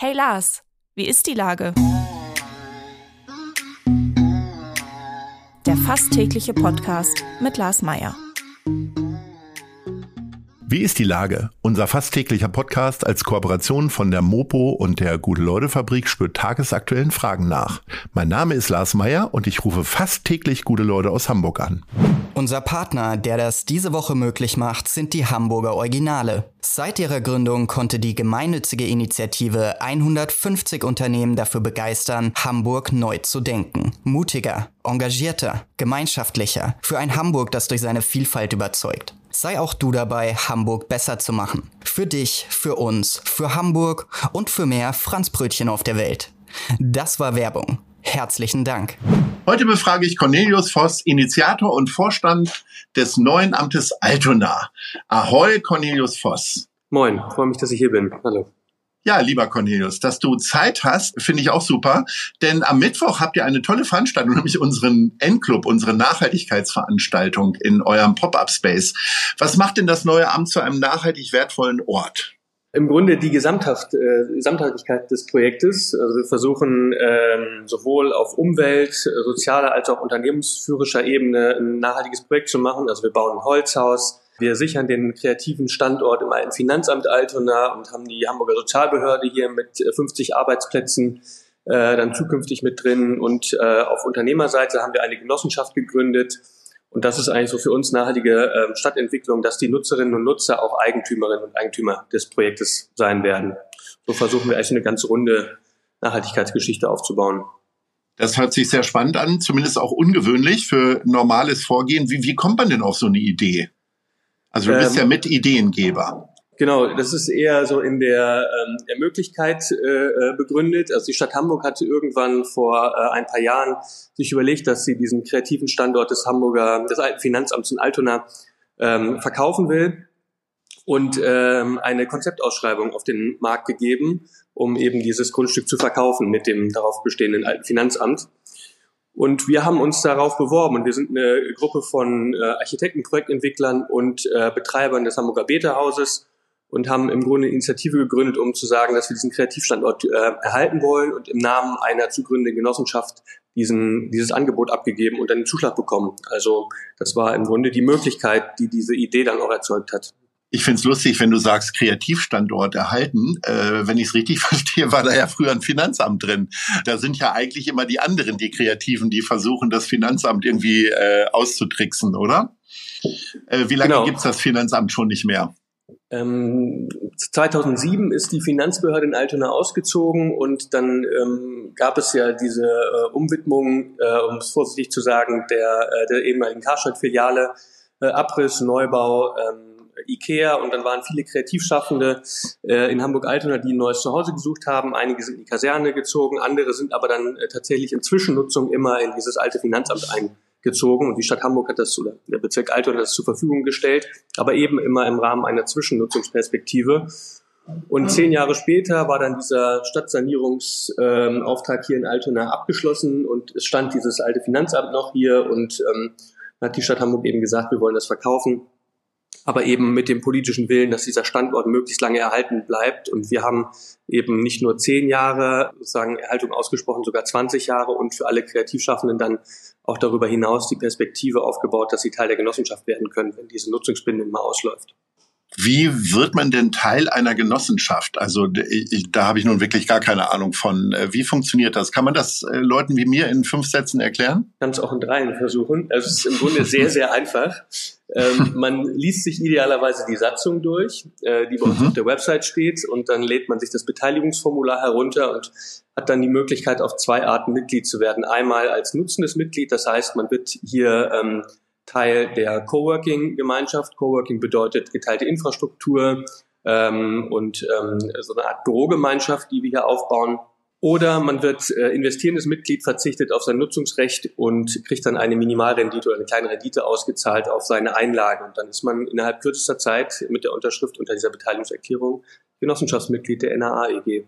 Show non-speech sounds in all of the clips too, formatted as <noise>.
Hey Lars, wie ist die Lage? Der fast tägliche Podcast mit Lars Meier. Wie ist die Lage? Unser fast täglicher Podcast als Kooperation von der Mopo und der Gute-Leute-Fabrik spürt tagesaktuellen Fragen nach. Mein Name ist Lars Meier und ich rufe fast täglich gute Leute aus Hamburg an. Unser Partner, der das diese Woche möglich macht, sind die Hamburger Originale. Seit ihrer Gründung konnte die gemeinnützige Initiative 150 Unternehmen dafür begeistern, Hamburg neu zu denken. Mutiger, engagierter, gemeinschaftlicher. Für ein Hamburg, das durch seine Vielfalt überzeugt. Sei auch du dabei, Hamburg besser zu machen. Für dich, für uns, für Hamburg und für mehr Franzbrötchen auf der Welt. Das war Werbung. Herzlichen Dank. Heute befrage ich Cornelius Voss, Initiator und Vorstand des neuen Amtes Altona. Ahoi, Cornelius Voss. Moin, freue mich, dass ich hier bin. Hallo. Ja, lieber Cornelius, dass du Zeit hast, finde ich auch super. Denn am Mittwoch habt ihr eine tolle Veranstaltung, nämlich unseren Endclub, unsere Nachhaltigkeitsveranstaltung in eurem Pop-up-Space. Was macht denn das neue Amt zu einem nachhaltig wertvollen Ort? Im Grunde die Gesamthaft, äh, Gesamtheitlichkeit des Projektes. Also wir versuchen ähm, sowohl auf Umwelt, sozialer als auch unternehmensführerischer Ebene ein nachhaltiges Projekt zu machen. Also wir bauen ein Holzhaus, wir sichern den kreativen Standort im alten Finanzamt Altona und haben die Hamburger Sozialbehörde hier mit 50 äh, Arbeitsplätzen äh, dann zukünftig mit drin. Und äh, auf Unternehmerseite haben wir eine Genossenschaft gegründet. Und das ist eigentlich so für uns nachhaltige äh, Stadtentwicklung, dass die Nutzerinnen und Nutzer auch Eigentümerinnen und Eigentümer des Projektes sein werden. So versuchen wir eigentlich eine ganz runde Nachhaltigkeitsgeschichte aufzubauen. Das hört sich sehr spannend an, zumindest auch ungewöhnlich für normales Vorgehen. Wie, wie kommt man denn auf so eine Idee? Also du bist ähm, ja mit Ideengeber. Genau, das ist eher so in der, ähm, der Möglichkeit äh, äh, begründet. Also die Stadt Hamburg hatte irgendwann vor äh, ein paar Jahren sich überlegt, dass sie diesen kreativen Standort des Hamburger, des alten Finanzamts in Altona ähm, verkaufen will und ähm, eine Konzeptausschreibung auf den Markt gegeben, um eben dieses Grundstück zu verkaufen mit dem darauf bestehenden alten Finanzamt. Und wir haben uns darauf beworben und wir sind eine Gruppe von äh, Architekten, Projektentwicklern und äh, Betreibern des Hamburger Beta-Hauses und haben im Grunde eine Initiative gegründet, um zu sagen, dass wir diesen Kreativstandort äh, erhalten wollen und im Namen einer zu gründenden Genossenschaft diesen, dieses Angebot abgegeben und dann den Zuschlag bekommen. Also das war im Grunde die Möglichkeit, die diese Idee dann auch erzeugt hat. Ich find's lustig, wenn du sagst, Kreativstandort erhalten. Äh, wenn ich es richtig <laughs> verstehe, war da ja früher ein Finanzamt drin. Da sind ja eigentlich immer die anderen, die Kreativen, die versuchen, das Finanzamt irgendwie äh, auszutricksen, oder? Äh, wie lange genau. gibt's das Finanzamt schon nicht mehr? Ähm, 2007 ist die Finanzbehörde in Altona ausgezogen und dann ähm, gab es ja diese äh, Umwidmung, äh, um es vorsichtig zu sagen, der, äh, der ehemaligen Karstadt-Filiale, äh, Abriss, Neubau, ähm, Ikea und dann waren viele Kreativschaffende äh, in Hamburg-Altona, die ein neues Zuhause gesucht haben. Einige sind in die Kaserne gezogen, andere sind aber dann äh, tatsächlich in Zwischennutzung immer in dieses alte Finanzamt eingezogen und die Stadt Hamburg hat das oder der Bezirk Altona das zur Verfügung gestellt, aber eben immer im Rahmen einer Zwischennutzungsperspektive. Und zehn Jahre später war dann dieser Stadtsanierungsauftrag ähm, hier in Altona abgeschlossen und es stand dieses alte Finanzamt noch hier und ähm, hat die Stadt Hamburg eben gesagt, wir wollen das verkaufen aber eben mit dem politischen Willen, dass dieser Standort möglichst lange erhalten bleibt. Und wir haben eben nicht nur zehn Jahre sozusagen Erhaltung ausgesprochen, sogar 20 Jahre und für alle Kreativschaffenden dann auch darüber hinaus die Perspektive aufgebaut, dass sie Teil der Genossenschaft werden können, wenn diese Nutzungsbindung mal ausläuft. Wie wird man denn Teil einer Genossenschaft? Also ich, da habe ich nun wirklich gar keine Ahnung von. Äh, wie funktioniert das? Kann man das äh, Leuten wie mir in fünf Sätzen erklären? Kann es auch in dreien versuchen. Es ist im Grunde sehr, <laughs> sehr einfach. Ähm, man liest sich idealerweise die Satzung durch, äh, die bei uns mhm. auf der Website steht, und dann lädt man sich das Beteiligungsformular herunter und hat dann die Möglichkeit, auf zwei Arten Mitglied zu werden. Einmal als nutzendes Mitglied, das heißt, man wird hier ähm, Teil der Coworking-Gemeinschaft. Coworking bedeutet geteilte Infrastruktur ähm, und ähm, so eine Art Bürogemeinschaft, die wir hier aufbauen. Oder man wird äh, investierendes Mitglied, verzichtet auf sein Nutzungsrecht und kriegt dann eine Minimalrendite oder eine kleine Rendite ausgezahlt auf seine Einlagen. Und dann ist man innerhalb kürzester Zeit mit der Unterschrift unter dieser Beteiligungserklärung Genossenschaftsmitglied der NAA-EG.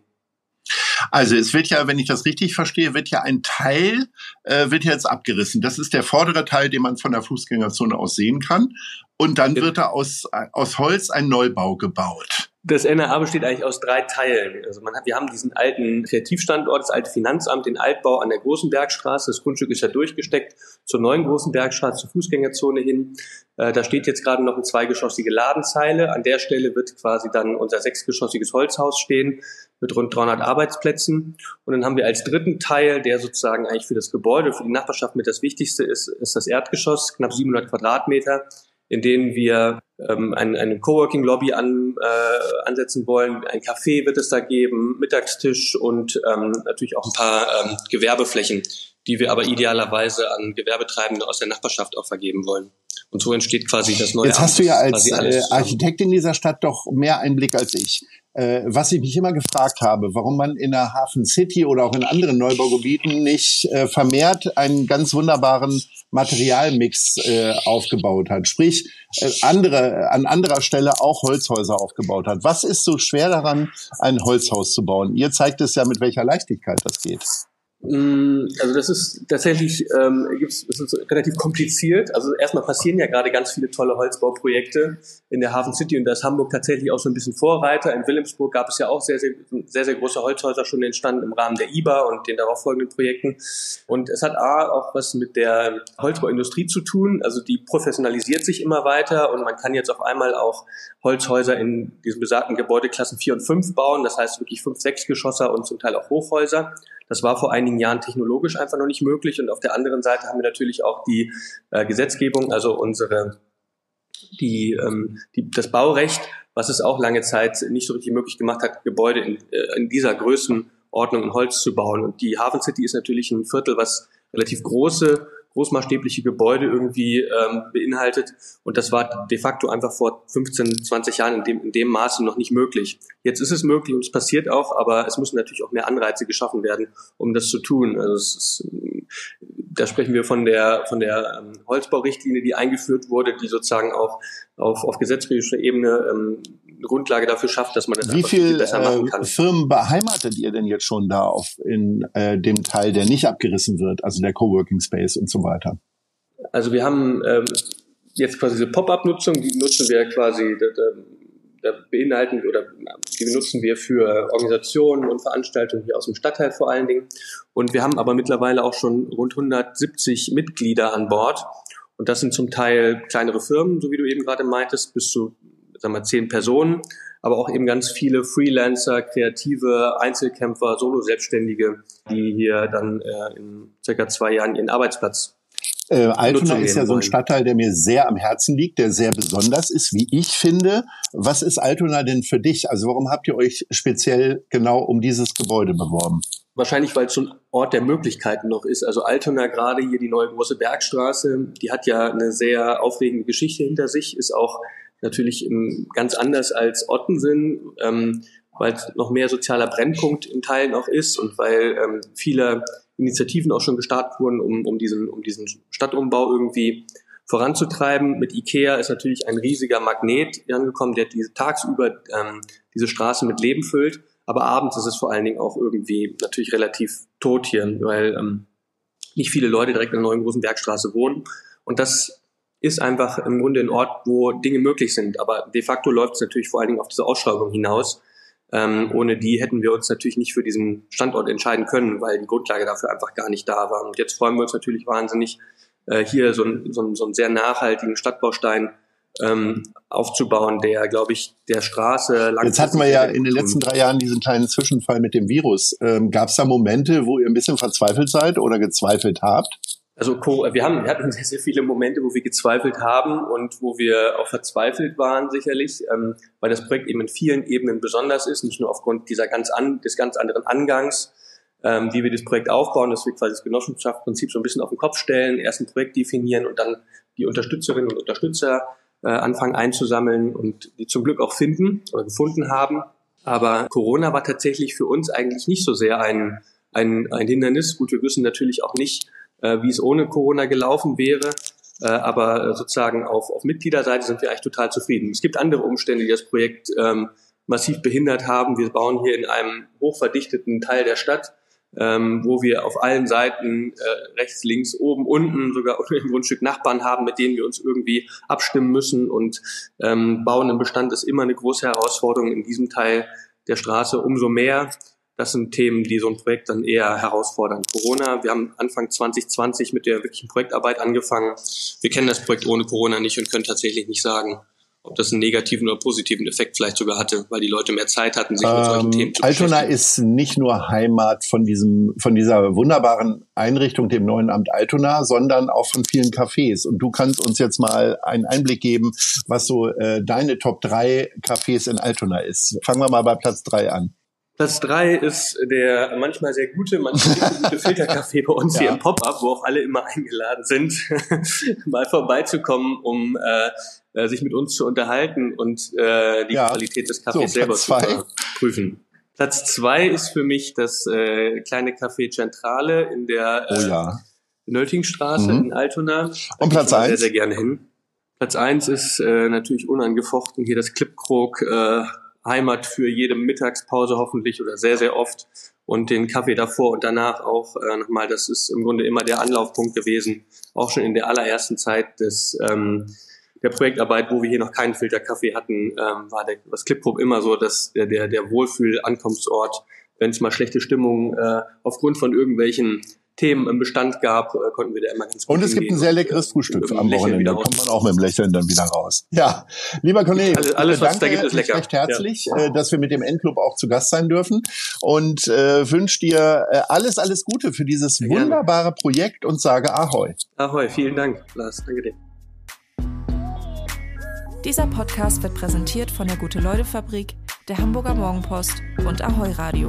Also es wird ja, wenn ich das richtig verstehe, wird ja ein Teil, äh, wird jetzt abgerissen. Das ist der vordere Teil, den man von der Fußgängerzone aus sehen kann. Und dann wird da aus, aus Holz ein Neubau gebaut. Das NRA besteht eigentlich aus drei Teilen. Also man hat, wir haben diesen alten Kreativstandort, das alte Finanzamt, den Altbau an der Großen Bergstraße. Das Grundstück ist ja durchgesteckt zur neuen Großen Bergstraße, zur Fußgängerzone hin. Äh, da steht jetzt gerade noch eine zweigeschossige Ladenzeile. An der Stelle wird quasi dann unser sechsgeschossiges Holzhaus stehen mit rund 300 Arbeitsplätzen. Und dann haben wir als dritten Teil, der sozusagen eigentlich für das Gebäude, für die Nachbarschaft mit das Wichtigste ist, ist das Erdgeschoss, knapp 700 Quadratmeter in denen wir ähm, ein, eine Coworking-Lobby an, äh, ansetzen wollen. Ein Café wird es da geben, Mittagstisch und ähm, natürlich auch ein paar ähm, Gewerbeflächen, die wir aber idealerweise an Gewerbetreibende aus der Nachbarschaft auch vergeben wollen. Und so entsteht quasi das neue. Jetzt hast du ja als äh, Architekt in dieser Stadt doch mehr Einblick als ich. Äh, was ich mich immer gefragt habe, warum man in der Hafen City oder auch in anderen Neubaugebieten nicht äh, vermehrt einen ganz wunderbaren Materialmix äh, aufgebaut hat, sprich äh, andere an anderer Stelle auch Holzhäuser aufgebaut hat. Was ist so schwer daran, ein Holzhaus zu bauen? Ihr zeigt es ja, mit welcher Leichtigkeit das geht. Mm, also das ist tatsächlich ähm, gibt's, ist relativ kompliziert. Also erstmal passieren ja gerade ganz viele tolle Holzbauprojekte in der Hafen City und da ist Hamburg tatsächlich auch so ein bisschen Vorreiter. In Wilhelmsburg gab es ja auch sehr, sehr, sehr, sehr große Holzhäuser schon entstanden im Rahmen der IBA und den darauffolgenden Projekten. Und es hat A auch was mit der Holzbauindustrie zu tun. Also die professionalisiert sich immer weiter und man kann jetzt auf einmal auch Holzhäuser in diesen besagten Gebäudeklassen 4 und 5 bauen. Das heißt wirklich 5, 6 Geschosser und zum Teil auch Hochhäuser. Das war vor einigen Jahren technologisch einfach noch nicht möglich. Und auf der anderen Seite haben wir natürlich auch die äh, Gesetzgebung, also unsere die, ähm, die, das Baurecht, was es auch lange Zeit nicht so richtig möglich gemacht hat, Gebäude in, äh, in dieser Größenordnung in Holz zu bauen. Und die Hafen City ist natürlich ein Viertel, was relativ große großmaßstäbliche Gebäude irgendwie ähm, beinhaltet. Und das war de facto einfach vor 15, 20 Jahren in dem, in dem Maße noch nicht möglich. Jetzt ist es möglich und es passiert auch, aber es müssen natürlich auch mehr Anreize geschaffen werden, um das zu tun. Also es ist, da sprechen wir von der, von der ähm, Holzbaurichtlinie, die eingeführt wurde, die sozusagen auch auf, auf gesetzgeberischer Ebene ähm, eine Grundlage dafür schafft, dass man das Wie viel, besser machen kann. Äh, Firmen beheimatet ihr denn jetzt schon da auf in äh, dem Teil, der nicht abgerissen wird, also der Coworking Space und so weiter? Also wir haben ähm, jetzt quasi diese Pop-up-Nutzung, die nutzen wir quasi, da, da, da beinhalten oder die benutzen wir für Organisationen und Veranstaltungen hier aus dem Stadtteil vor allen Dingen. Und wir haben aber mittlerweile auch schon rund 170 Mitglieder an Bord. Und das sind zum Teil kleinere Firmen, so wie du eben gerade meintest, bis zu sagen wir, zehn Personen, aber auch eben ganz viele Freelancer, Kreative, Einzelkämpfer, Solo-Selbstständige, die hier dann äh, in circa zwei Jahren ihren Arbeitsplatz äh, Altona ist ja so ein Stadtteil, der mir sehr am Herzen liegt, der sehr besonders ist, wie ich finde. Was ist Altona denn für dich? Also warum habt ihr euch speziell genau um dieses Gebäude beworben? Wahrscheinlich, weil es so ein Ort der Möglichkeiten noch ist. Also Altona, gerade hier die neue große Bergstraße, die hat ja eine sehr aufregende Geschichte hinter sich, ist auch natürlich ganz anders als Ottensen, ähm, weil es noch mehr sozialer Brennpunkt in Teilen auch ist und weil ähm, viele Initiativen auch schon gestartet wurden, um, um, diesen, um diesen Stadtumbau irgendwie voranzutreiben. Mit IKEA ist natürlich ein riesiger Magnet angekommen, der diese tagsüber ähm, diese Straße mit Leben füllt. Aber abends ist es vor allen Dingen auch irgendwie natürlich relativ tot hier, weil ähm, nicht viele Leute direkt in der neuen großen Bergstraße wohnen. Und das ist einfach im Grunde ein Ort, wo Dinge möglich sind. Aber de facto läuft es natürlich vor allen Dingen auf diese Ausschreibung hinaus. Ähm, ohne die hätten wir uns natürlich nicht für diesen Standort entscheiden können, weil die Grundlage dafür einfach gar nicht da war. Und jetzt freuen wir uns natürlich wahnsinnig, äh, hier so, ein, so, ein, so einen sehr nachhaltigen Stadtbaustein ähm, aufzubauen, der, glaube ich, der Straße lang. Jetzt hatten wir ja in den letzten drei Jahren diesen kleinen Zwischenfall mit dem Virus. Ähm, Gab es da Momente, wo ihr ein bisschen verzweifelt seid oder gezweifelt habt? Also wir haben, wir hatten sehr, sehr viele Momente, wo wir gezweifelt haben und wo wir auch verzweifelt waren sicherlich, ähm, weil das Projekt eben in vielen Ebenen besonders ist, nicht nur aufgrund dieser ganz an, des ganz anderen Angangs, ähm, wie wir das Projekt aufbauen, dass wir quasi das Genossenschaftsprinzip so ein bisschen auf den Kopf stellen, erst ein Projekt definieren und dann die Unterstützerinnen und Unterstützer äh, anfangen einzusammeln und die zum Glück auch finden oder gefunden haben. Aber Corona war tatsächlich für uns eigentlich nicht so sehr ein, ein, ein Hindernis. Gut, wir wissen natürlich auch nicht, äh, wie es ohne Corona gelaufen wäre. Äh, aber sozusagen auf, auf Mitgliederseite sind wir eigentlich total zufrieden. Es gibt andere Umstände, die das Projekt ähm, massiv behindert haben. Wir bauen hier in einem hochverdichteten Teil der Stadt ähm, wo wir auf allen Seiten äh, rechts, links, oben, unten sogar <laughs> im Grundstück Nachbarn haben, mit denen wir uns irgendwie abstimmen müssen. Und ähm, Bauen im Bestand ist immer eine große Herausforderung in diesem Teil der Straße. Umso mehr. Das sind Themen, die so ein Projekt dann eher herausfordern. Corona, wir haben Anfang 2020 mit der wirklichen Projektarbeit angefangen. Wir kennen das Projekt ohne Corona nicht und können tatsächlich nicht sagen, ob das einen negativen oder positiven Effekt vielleicht sogar hatte, weil die Leute mehr Zeit hatten, sich mit solchen ähm, Themen zu Altona ist nicht nur Heimat von diesem, von dieser wunderbaren Einrichtung, dem neuen Amt Altona, sondern auch von vielen Cafés. Und du kannst uns jetzt mal einen Einblick geben, was so äh, deine Top 3 Cafés in Altona ist. Fangen wir mal bei Platz 3 an. Platz drei ist der manchmal sehr gute, manchmal sehr gute Filterkaffee bei uns ja. hier im Pop-Up, wo auch alle immer eingeladen sind, <laughs> mal vorbeizukommen, um äh, äh, sich mit uns zu unterhalten und äh, die ja. Qualität des Kaffees so, selber zu prüfen. Platz zwei ist für mich das äh, kleine Café Centrale in der äh, oh, ja. Nöltingstraße mhm. in Altona. Da und Platz eins? Sehr, sehr gerne hin. Platz eins ist äh, natürlich unangefochten hier das Clipkrog äh, Heimat für jede Mittagspause hoffentlich oder sehr, sehr oft und den Kaffee davor und danach auch äh, nochmal, das ist im Grunde immer der Anlaufpunkt gewesen, auch schon in der allerersten Zeit des ähm, der Projektarbeit, wo wir hier noch keinen Filterkaffee hatten, ähm, war der, das Clipprobe immer so, dass der, der, der Wohlfühl-Ankunftsort, wenn es mal schlechte Stimmung äh, aufgrund von irgendwelchen Themen im Bestand gab, äh, konnten wir da immer ganz gut Und es gibt ein sehr leckeres äh, Frühstück am Wochenende. Da kommt man auch mit dem Lächeln dann wieder raus. Ja, lieber Kollege, alles, alles was danke da gibt, ist lecker. recht herzlich, ja. Äh, dass wir mit dem Endclub auch zu Gast sein dürfen und äh, wünsche dir äh, alles, alles Gute für dieses wunderbare. Projekt und sage Ahoi. Ahoi, vielen Dank, Lars. Danke dir. Dieser Podcast wird präsentiert von der Gute-Leute-Fabrik, der Hamburger Morgenpost und Ahoi Radio.